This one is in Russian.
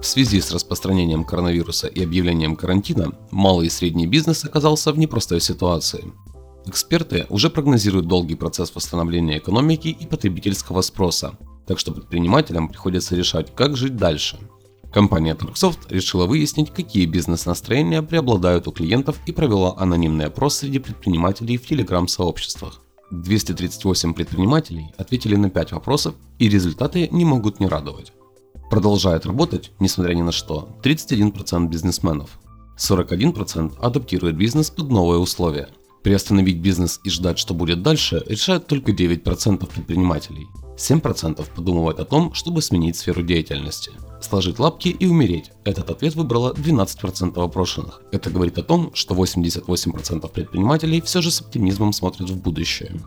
В связи с распространением коронавируса и объявлением карантина, малый и средний бизнес оказался в непростой ситуации. Эксперты уже прогнозируют долгий процесс восстановления экономики и потребительского спроса, так что предпринимателям приходится решать, как жить дальше. Компания Turksoft решила выяснить, какие бизнес-настроения преобладают у клиентов и провела анонимный опрос среди предпринимателей в телеграм-сообществах. 238 предпринимателей ответили на 5 вопросов, и результаты не могут не радовать. Продолжает работать, несмотря ни на что, 31% бизнесменов. 41% адаптирует бизнес под новые условия. Приостановить бизнес и ждать, что будет дальше, решают только 9% предпринимателей. 7% подумывают о том, чтобы сменить сферу деятельности. Сложить лапки и умереть. Этот ответ выбрало 12% опрошенных. Это говорит о том, что 88% предпринимателей все же с оптимизмом смотрят в будущее.